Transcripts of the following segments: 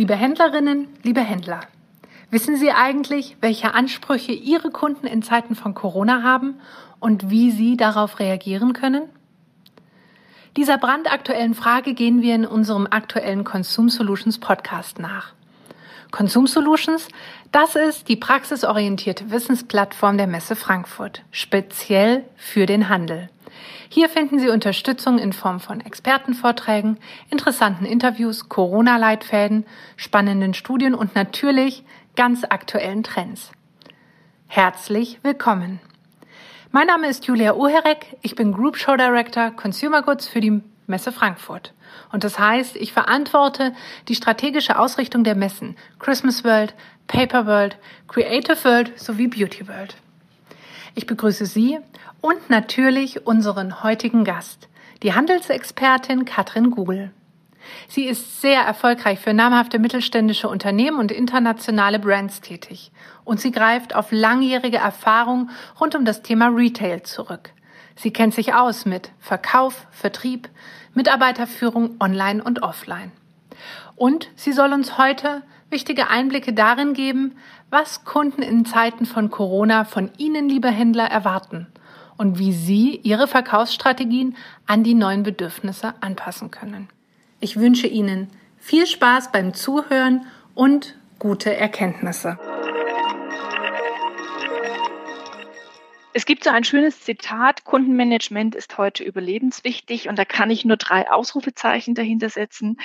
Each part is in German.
Liebe Händlerinnen, liebe Händler, wissen Sie eigentlich, welche Ansprüche Ihre Kunden in Zeiten von Corona haben und wie Sie darauf reagieren können? Dieser brandaktuellen Frage gehen wir in unserem aktuellen Consum Solutions Podcast nach. Consum Solutions, das ist die praxisorientierte Wissensplattform der Messe Frankfurt, speziell für den Handel. Hier finden Sie Unterstützung in Form von Expertenvorträgen, interessanten Interviews, Corona-Leitfäden, spannenden Studien und natürlich ganz aktuellen Trends. Herzlich willkommen. Mein Name ist Julia Uherek, ich bin Group Show Director Consumer Goods für die Messe Frankfurt. Und das heißt, ich verantworte die strategische Ausrichtung der Messen Christmas World, Paper World, Creative World sowie Beauty World. Ich begrüße Sie und natürlich unseren heutigen Gast, die Handelsexpertin Katrin Gugel. Sie ist sehr erfolgreich für namhafte mittelständische Unternehmen und internationale Brands tätig und sie greift auf langjährige Erfahrung rund um das Thema Retail zurück. Sie kennt sich aus mit Verkauf, Vertrieb, Mitarbeiterführung online und offline. Und sie soll uns heute wichtige Einblicke darin geben, was Kunden in Zeiten von Corona von Ihnen, liebe Händler, erwarten und wie Sie Ihre Verkaufsstrategien an die neuen Bedürfnisse anpassen können. Ich wünsche Ihnen viel Spaß beim Zuhören und gute Erkenntnisse. Es gibt so ein schönes Zitat, Kundenmanagement ist heute überlebenswichtig und da kann ich nur drei Ausrufezeichen dahinter setzen.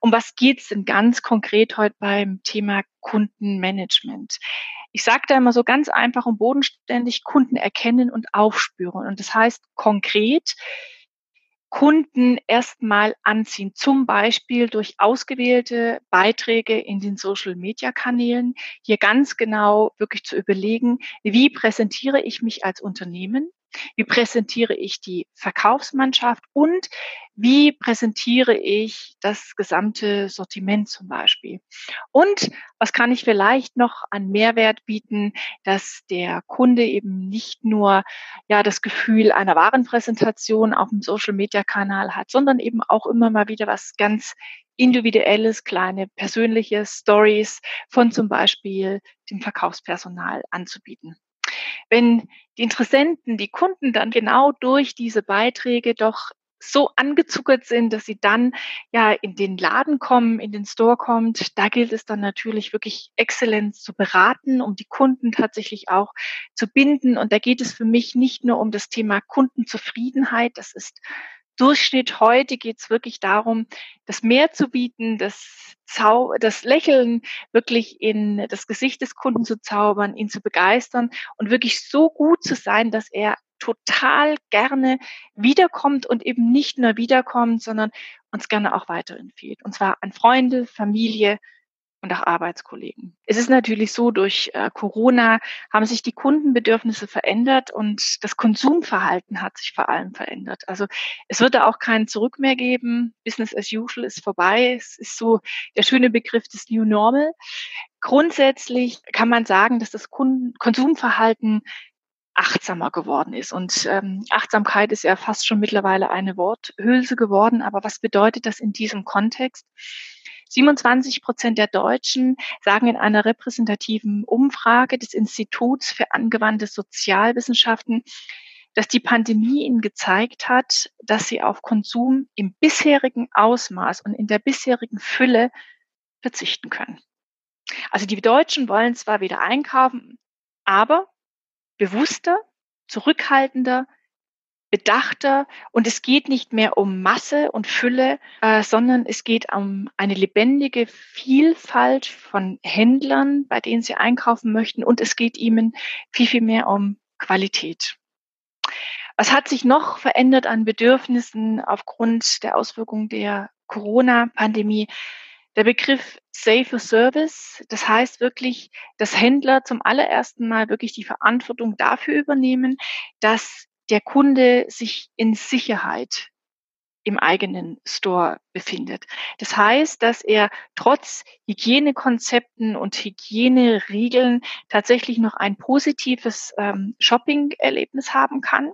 Um was geht es denn ganz konkret heute beim Thema Kundenmanagement? Ich sage da immer so ganz einfach und bodenständig Kunden erkennen und aufspüren. Und das heißt konkret, Kunden erstmal anziehen, zum Beispiel durch ausgewählte Beiträge in den Social-Media-Kanälen, hier ganz genau wirklich zu überlegen, wie präsentiere ich mich als Unternehmen, wie präsentiere ich die Verkaufsmannschaft und wie präsentiere ich das gesamte Sortiment zum Beispiel? Und was kann ich vielleicht noch an Mehrwert bieten, dass der Kunde eben nicht nur ja das Gefühl einer Warenpräsentation auf dem Social Media Kanal hat, sondern eben auch immer mal wieder was ganz individuelles, kleine persönliche Stories von zum Beispiel dem Verkaufspersonal anzubieten wenn die Interessenten, die Kunden dann genau durch diese Beiträge doch so angezuckert sind, dass sie dann ja in den Laden kommen, in den Store kommt. Da gilt es dann natürlich wirklich Exzellenz zu beraten, um die Kunden tatsächlich auch zu binden. Und da geht es für mich nicht nur um das Thema Kundenzufriedenheit. Das ist Durchschnitt. Heute geht es wirklich darum, das mehr zu bieten, das, Zau das Lächeln wirklich in das Gesicht des Kunden zu zaubern, ihn zu begeistern und wirklich so gut zu sein, dass er total gerne wiederkommt und eben nicht nur wiederkommt, sondern uns gerne auch weiterempfiehlt. Und zwar an Freunde, Familie, und auch Arbeitskollegen. Es ist natürlich so, durch äh, Corona haben sich die Kundenbedürfnisse verändert und das Konsumverhalten hat sich vor allem verändert. Also es wird da auch kein Zurück mehr geben. Business as usual ist vorbei. Es ist so der schöne Begriff des New Normal. Grundsätzlich kann man sagen, dass das Konsumverhalten achtsamer geworden ist. Und ähm, Achtsamkeit ist ja fast schon mittlerweile eine Worthülse geworden. Aber was bedeutet das in diesem Kontext? 27 Prozent der Deutschen sagen in einer repräsentativen Umfrage des Instituts für angewandte Sozialwissenschaften, dass die Pandemie ihnen gezeigt hat, dass sie auf Konsum im bisherigen Ausmaß und in der bisherigen Fülle verzichten können. Also die Deutschen wollen zwar wieder einkaufen, aber bewusster, zurückhaltender, bedachter und es geht nicht mehr um Masse und Fülle, äh, sondern es geht um eine lebendige Vielfalt von Händlern, bei denen sie einkaufen möchten und es geht ihnen viel, viel mehr um Qualität. Was hat sich noch verändert an Bedürfnissen aufgrund der Auswirkungen der Corona-Pandemie? Der Begriff Safer Service, das heißt wirklich, dass Händler zum allerersten Mal wirklich die Verantwortung dafür übernehmen, dass der Kunde sich in Sicherheit im eigenen Store befindet. Das heißt, dass er trotz Hygienekonzepten und Hygieneregeln tatsächlich noch ein positives ähm, Shopping-Erlebnis haben kann.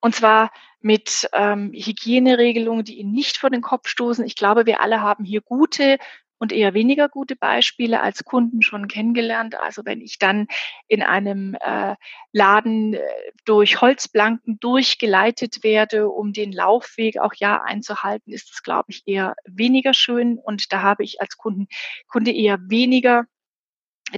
Und zwar mit ähm, Hygieneregelungen, die ihn nicht vor den Kopf stoßen. Ich glaube, wir alle haben hier gute und eher weniger gute Beispiele als Kunden schon kennengelernt. Also wenn ich dann in einem äh, Laden äh, durch Holzblanken durchgeleitet werde, um den Laufweg auch ja einzuhalten, ist das, glaube ich, eher weniger schön. Und da habe ich als Kunden, Kunde eher weniger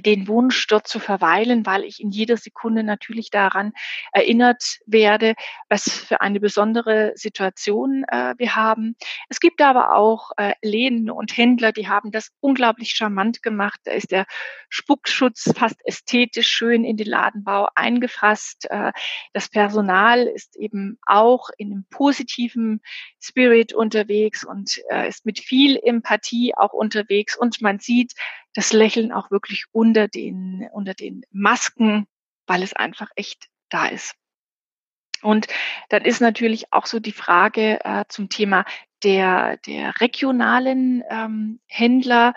den Wunsch, dort zu verweilen, weil ich in jeder Sekunde natürlich daran erinnert werde, was für eine besondere Situation äh, wir haben. Es gibt aber auch äh, Läden und Händler, die haben das unglaublich charmant gemacht. Da ist der Spuckschutz fast ästhetisch schön in den Ladenbau eingefasst. Äh, das Personal ist eben auch in einem positiven Spirit unterwegs und äh, ist mit viel Empathie auch unterwegs. Und man sieht, das Lächeln auch wirklich unter den, unter den Masken, weil es einfach echt da ist. Und dann ist natürlich auch so die Frage äh, zum Thema der, der regionalen ähm, Händler.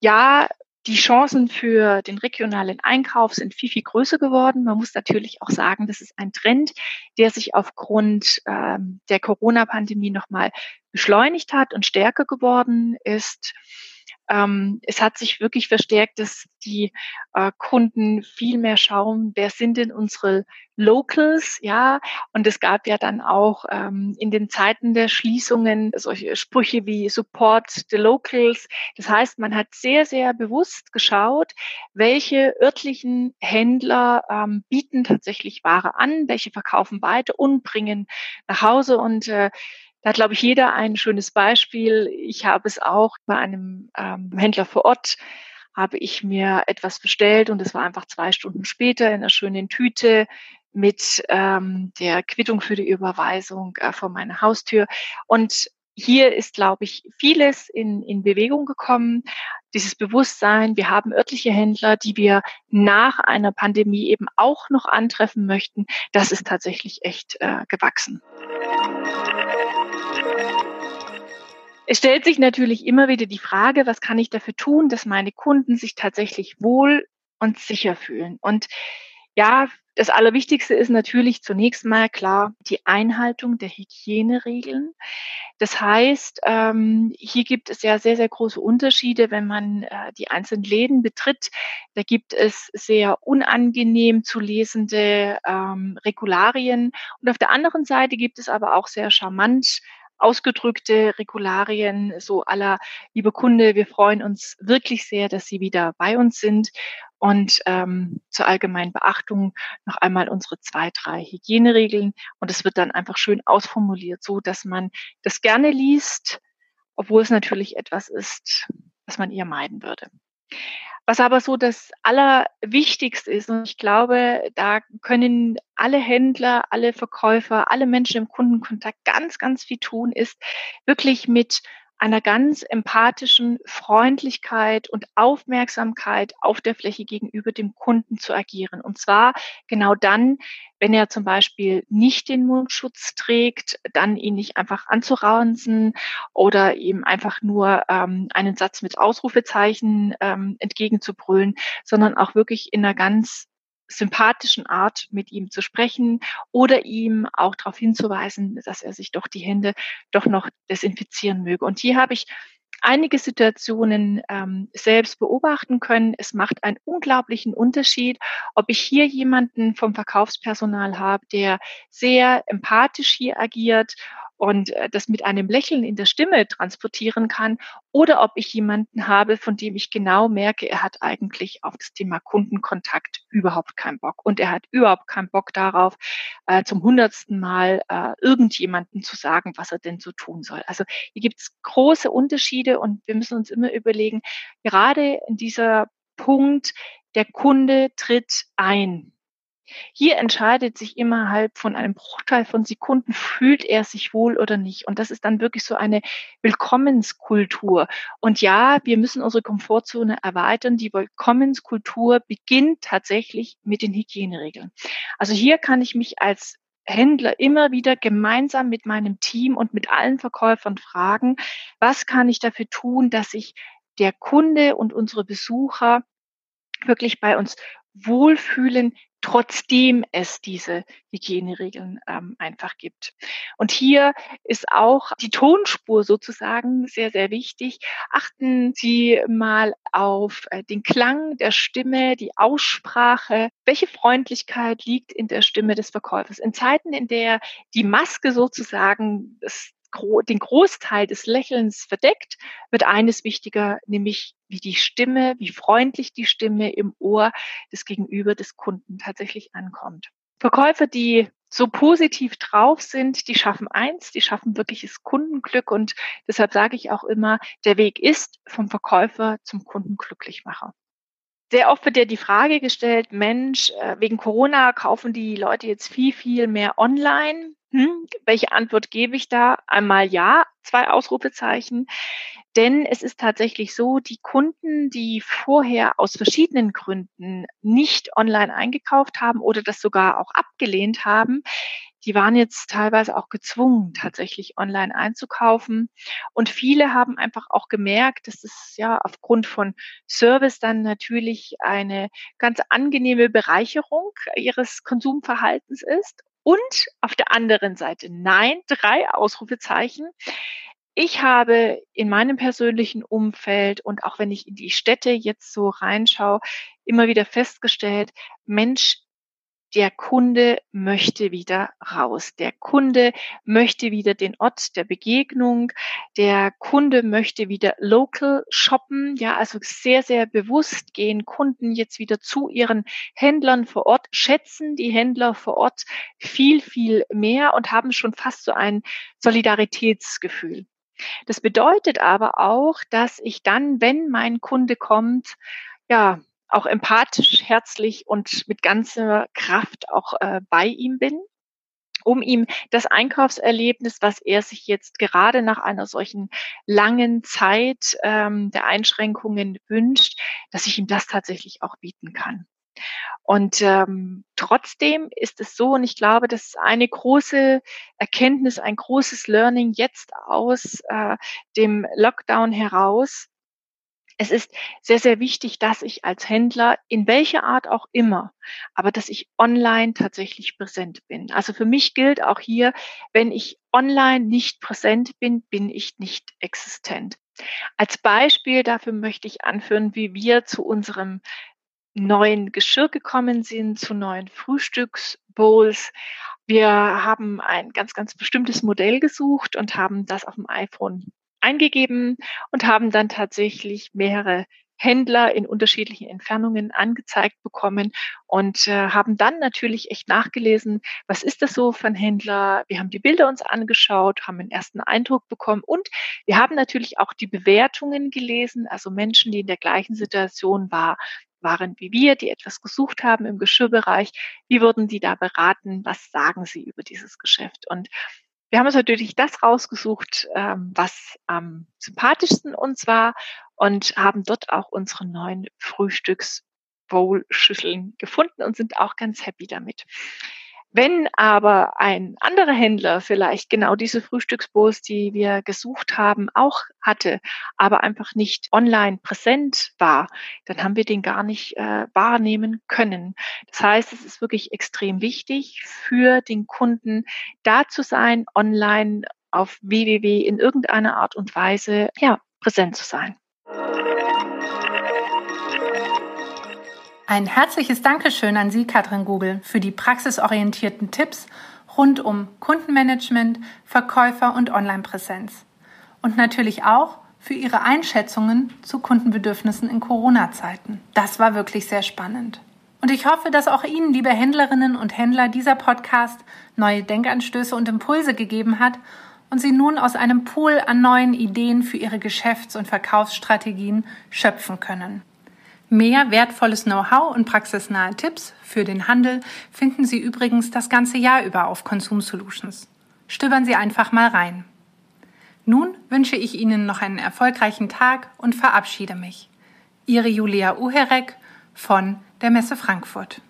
Ja, die Chancen für den regionalen Einkauf sind viel, viel größer geworden. Man muss natürlich auch sagen, das ist ein Trend, der sich aufgrund ähm, der Corona-Pandemie nochmal beschleunigt hat und stärker geworden ist ähm, es hat sich wirklich verstärkt, dass die äh, Kunden viel mehr schauen, wer sind denn unsere Locals, ja. Und es gab ja dann auch ähm, in den Zeiten der Schließungen solche Sprüche wie Support the Locals. Das heißt, man hat sehr, sehr bewusst geschaut, welche örtlichen Händler ähm, bieten tatsächlich Ware an, welche verkaufen weiter und bringen nach Hause und äh, da hat, glaube ich, jeder ein schönes Beispiel. Ich habe es auch bei einem ähm, Händler vor Ort, habe ich mir etwas bestellt und es war einfach zwei Stunden später in einer schönen Tüte mit ähm, der Quittung für die Überweisung äh, vor meiner Haustür. Und hier ist, glaube ich, vieles in, in Bewegung gekommen. Dieses Bewusstsein, wir haben örtliche Händler, die wir nach einer Pandemie eben auch noch antreffen möchten, das ist tatsächlich echt äh, gewachsen. Es stellt sich natürlich immer wieder die Frage, was kann ich dafür tun, dass meine Kunden sich tatsächlich wohl und sicher fühlen? Und ja, das Allerwichtigste ist natürlich zunächst mal klar die Einhaltung der Hygieneregeln. Das heißt, ähm, hier gibt es ja sehr, sehr große Unterschiede, wenn man äh, die einzelnen Läden betritt. Da gibt es sehr unangenehm zu lesende ähm, Regularien. Und auf der anderen Seite gibt es aber auch sehr charmant ausgedrückte Regularien, so aller, liebe Kunde, wir freuen uns wirklich sehr, dass Sie wieder bei uns sind. Und ähm, zur allgemeinen Beachtung noch einmal unsere zwei, drei Hygieneregeln. Und es wird dann einfach schön ausformuliert, so dass man das gerne liest, obwohl es natürlich etwas ist, was man eher meiden würde. Was aber so das Allerwichtigste ist, und ich glaube, da können alle Händler, alle Verkäufer, alle Menschen im Kundenkontakt ganz, ganz viel tun, ist wirklich mit einer ganz empathischen Freundlichkeit und Aufmerksamkeit auf der Fläche gegenüber dem Kunden zu agieren. Und zwar genau dann, wenn er zum Beispiel nicht den Mundschutz trägt, dann ihn nicht einfach anzuranzen oder ihm einfach nur ähm, einen Satz mit Ausrufezeichen ähm, entgegenzubrüllen, sondern auch wirklich in einer ganz sympathischen Art mit ihm zu sprechen oder ihm auch darauf hinzuweisen, dass er sich doch die Hände doch noch desinfizieren möge. Und hier habe ich einige Situationen ähm, selbst beobachten können. Es macht einen unglaublichen Unterschied, ob ich hier jemanden vom Verkaufspersonal habe, der sehr empathisch hier agiert und äh, das mit einem Lächeln in der Stimme transportieren kann oder ob ich jemanden habe, von dem ich genau merke, er hat eigentlich auf das Thema Kundenkontakt überhaupt keinen Bock und er hat überhaupt keinen Bock darauf, äh, zum hundertsten Mal äh, irgendjemanden zu sagen, was er denn so tun soll. Also hier gibt es große Unterschiede und wir müssen uns immer überlegen, gerade in dieser Punkt, der Kunde tritt ein. Hier entscheidet sich innerhalb von einem Bruchteil von Sekunden, fühlt er sich wohl oder nicht. Und das ist dann wirklich so eine Willkommenskultur. Und ja, wir müssen unsere Komfortzone erweitern. Die Willkommenskultur beginnt tatsächlich mit den Hygieneregeln. Also hier kann ich mich als Händler immer wieder gemeinsam mit meinem Team und mit allen Verkäufern fragen, was kann ich dafür tun, dass sich der Kunde und unsere Besucher wirklich bei uns wohlfühlen, trotzdem es diese Hygieneregeln ähm, einfach gibt. Und hier ist auch die Tonspur sozusagen sehr, sehr wichtig. Achten Sie mal auf äh, den Klang der Stimme, die Aussprache. Welche Freundlichkeit liegt in der Stimme des Verkäufers? In Zeiten, in der die Maske sozusagen das den Großteil des Lächelns verdeckt, wird eines wichtiger, nämlich wie die Stimme, wie freundlich die Stimme im Ohr des Gegenüber des Kunden tatsächlich ankommt. Verkäufer, die so positiv drauf sind, die schaffen eins, die schaffen wirkliches Kundenglück und deshalb sage ich auch immer, der Weg ist vom Verkäufer zum Kundenglücklichmacher. Sehr oft wird ja die Frage gestellt, Mensch, äh, wegen Corona kaufen die Leute jetzt viel, viel mehr online. Hm, welche Antwort gebe ich da? Einmal ja, zwei Ausrufezeichen. Denn es ist tatsächlich so, die Kunden, die vorher aus verschiedenen Gründen nicht online eingekauft haben oder das sogar auch abgelehnt haben, die waren jetzt teilweise auch gezwungen, tatsächlich online einzukaufen. Und viele haben einfach auch gemerkt, dass es ja aufgrund von Service dann natürlich eine ganz angenehme Bereicherung ihres Konsumverhaltens ist. Und auf der anderen Seite, nein, drei Ausrufezeichen. Ich habe in meinem persönlichen Umfeld und auch wenn ich in die Städte jetzt so reinschaue, immer wieder festgestellt, Mensch, der Kunde möchte wieder raus. Der Kunde möchte wieder den Ort der Begegnung. Der Kunde möchte wieder local shoppen. Ja, also sehr, sehr bewusst gehen Kunden jetzt wieder zu ihren Händlern vor Ort, schätzen die Händler vor Ort viel, viel mehr und haben schon fast so ein Solidaritätsgefühl. Das bedeutet aber auch, dass ich dann, wenn mein Kunde kommt, ja, auch empathisch, herzlich und mit ganzer Kraft auch äh, bei ihm bin, um ihm das Einkaufserlebnis, was er sich jetzt gerade nach einer solchen langen Zeit ähm, der Einschränkungen wünscht, dass ich ihm das tatsächlich auch bieten kann. Und ähm, trotzdem ist es so, und ich glaube, das ist eine große Erkenntnis, ein großes Learning jetzt aus äh, dem Lockdown heraus, es ist sehr, sehr wichtig, dass ich als Händler in welcher Art auch immer, aber dass ich online tatsächlich präsent bin. Also für mich gilt auch hier, wenn ich online nicht präsent bin, bin ich nicht existent. Als Beispiel dafür möchte ich anführen, wie wir zu unserem neuen Geschirr gekommen sind, zu neuen Frühstücksbowls. Wir haben ein ganz, ganz bestimmtes Modell gesucht und haben das auf dem iPhone eingegeben und haben dann tatsächlich mehrere Händler in unterschiedlichen Entfernungen angezeigt bekommen und äh, haben dann natürlich echt nachgelesen, was ist das so für ein Händler? Wir haben die Bilder uns angeschaut, haben einen ersten Eindruck bekommen und wir haben natürlich auch die Bewertungen gelesen, also Menschen, die in der gleichen Situation war, waren wie wir, die etwas gesucht haben im Geschirrbereich. Wie wurden die da beraten? Was sagen sie über dieses Geschäft? Und wir haben uns natürlich das rausgesucht, ähm, was am sympathischsten uns war und haben dort auch unsere neuen Frühstücks-Bowl-Schüsseln gefunden und sind auch ganz happy damit. Wenn aber ein anderer Händler vielleicht genau diese Frühstücksbowls, die wir gesucht haben, auch hatte, aber einfach nicht online präsent war, dann haben wir den gar nicht äh, wahrnehmen können. Das heißt, es ist wirklich extrem wichtig für den Kunden, da zu sein, online auf www in irgendeiner Art und Weise, ja, präsent zu sein. Ein herzliches Dankeschön an Sie, Katrin Google, für die praxisorientierten Tipps rund um Kundenmanagement, Verkäufer und Onlinepräsenz. Und natürlich auch für Ihre Einschätzungen zu Kundenbedürfnissen in Corona-Zeiten. Das war wirklich sehr spannend. Und ich hoffe, dass auch Ihnen, liebe Händlerinnen und Händler, dieser Podcast neue Denkanstöße und Impulse gegeben hat und Sie nun aus einem Pool an neuen Ideen für Ihre Geschäfts- und Verkaufsstrategien schöpfen können. Mehr wertvolles Know-how und praxisnahe Tipps für den Handel finden Sie übrigens das ganze Jahr über auf Consum Solutions. Stöbern Sie einfach mal rein. Nun wünsche ich Ihnen noch einen erfolgreichen Tag und verabschiede mich. Ihre Julia Uherek von der Messe Frankfurt.